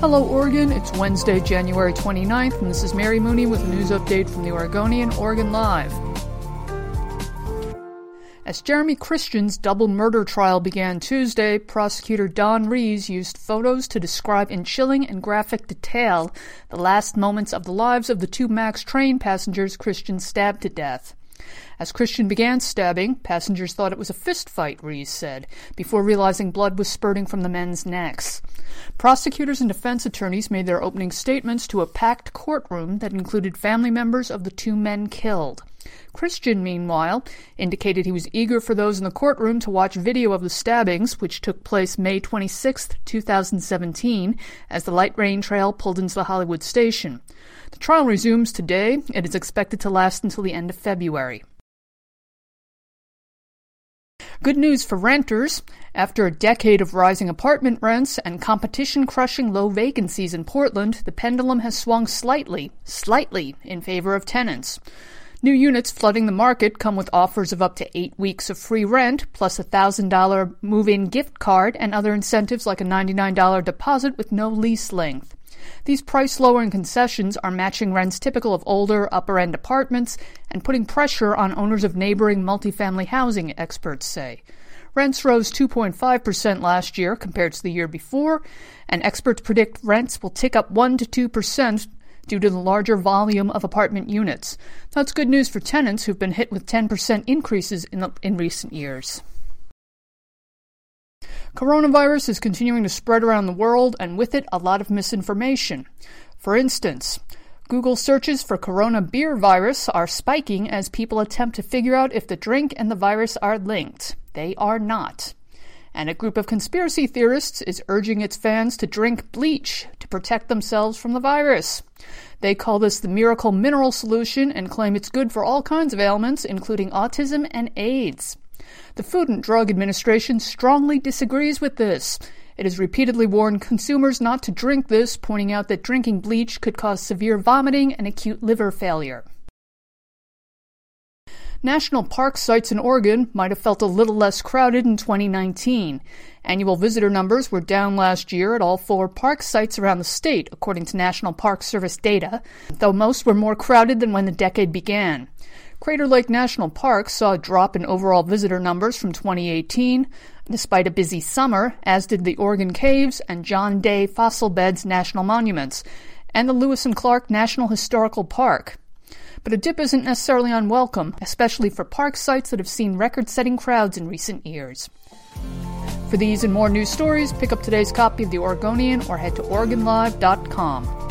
Hello, Oregon. It's Wednesday, January 29th, and this is Mary Mooney with a news update from the Oregonian, Oregon Live. As Jeremy Christian's double murder trial began Tuesday, prosecutor Don Rees used photos to describe in chilling and graphic detail the last moments of the lives of the two MAX train passengers Christian stabbed to death. As Christian began stabbing, passengers thought it was a fist fight, Rees said, before realizing blood was spurting from the men's necks. Prosecutors and defense attorneys made their opening statements to a packed courtroom that included family members of the two men killed. Christian, meanwhile, indicated he was eager for those in the courtroom to watch video of the stabbings, which took place May 26, 2017, as the light rail train pulled into the Hollywood station. The trial resumes today and is expected to last until the end of February. Good news for renters. After a decade of rising apartment rents and competition crushing low vacancies in Portland, the pendulum has swung slightly, slightly in favor of tenants. New units flooding the market come with offers of up to eight weeks of free rent, plus a $1,000 move in gift card and other incentives like a $99 deposit with no lease length. These price lowering concessions are matching rents typical of older, upper end apartments and putting pressure on owners of neighboring multifamily housing, experts say. Rents rose 2.5% last year compared to the year before, and experts predict rents will tick up 1 to 2% due to the larger volume of apartment units. That's good news for tenants who've been hit with 10% increases in, the, in recent years. Coronavirus is continuing to spread around the world, and with it, a lot of misinformation. For instance, Google searches for corona beer virus are spiking as people attempt to figure out if the drink and the virus are linked. They are not. And a group of conspiracy theorists is urging its fans to drink bleach to protect themselves from the virus. They call this the miracle mineral solution and claim it's good for all kinds of ailments, including autism and AIDS. The Food and Drug Administration strongly disagrees with this. It has repeatedly warned consumers not to drink this, pointing out that drinking bleach could cause severe vomiting and acute liver failure. National park sites in Oregon might have felt a little less crowded in 2019. Annual visitor numbers were down last year at all four park sites around the state, according to National Park Service data, though most were more crowded than when the decade began. Crater Lake National Park saw a drop in overall visitor numbers from 2018, despite a busy summer, as did the Oregon Caves and John Day Fossil Beds National Monuments, and the Lewis and Clark National Historical Park. But a dip isn't necessarily unwelcome, especially for park sites that have seen record setting crowds in recent years. For these and more news stories, pick up today's copy of The Oregonian or head to OregonLive.com.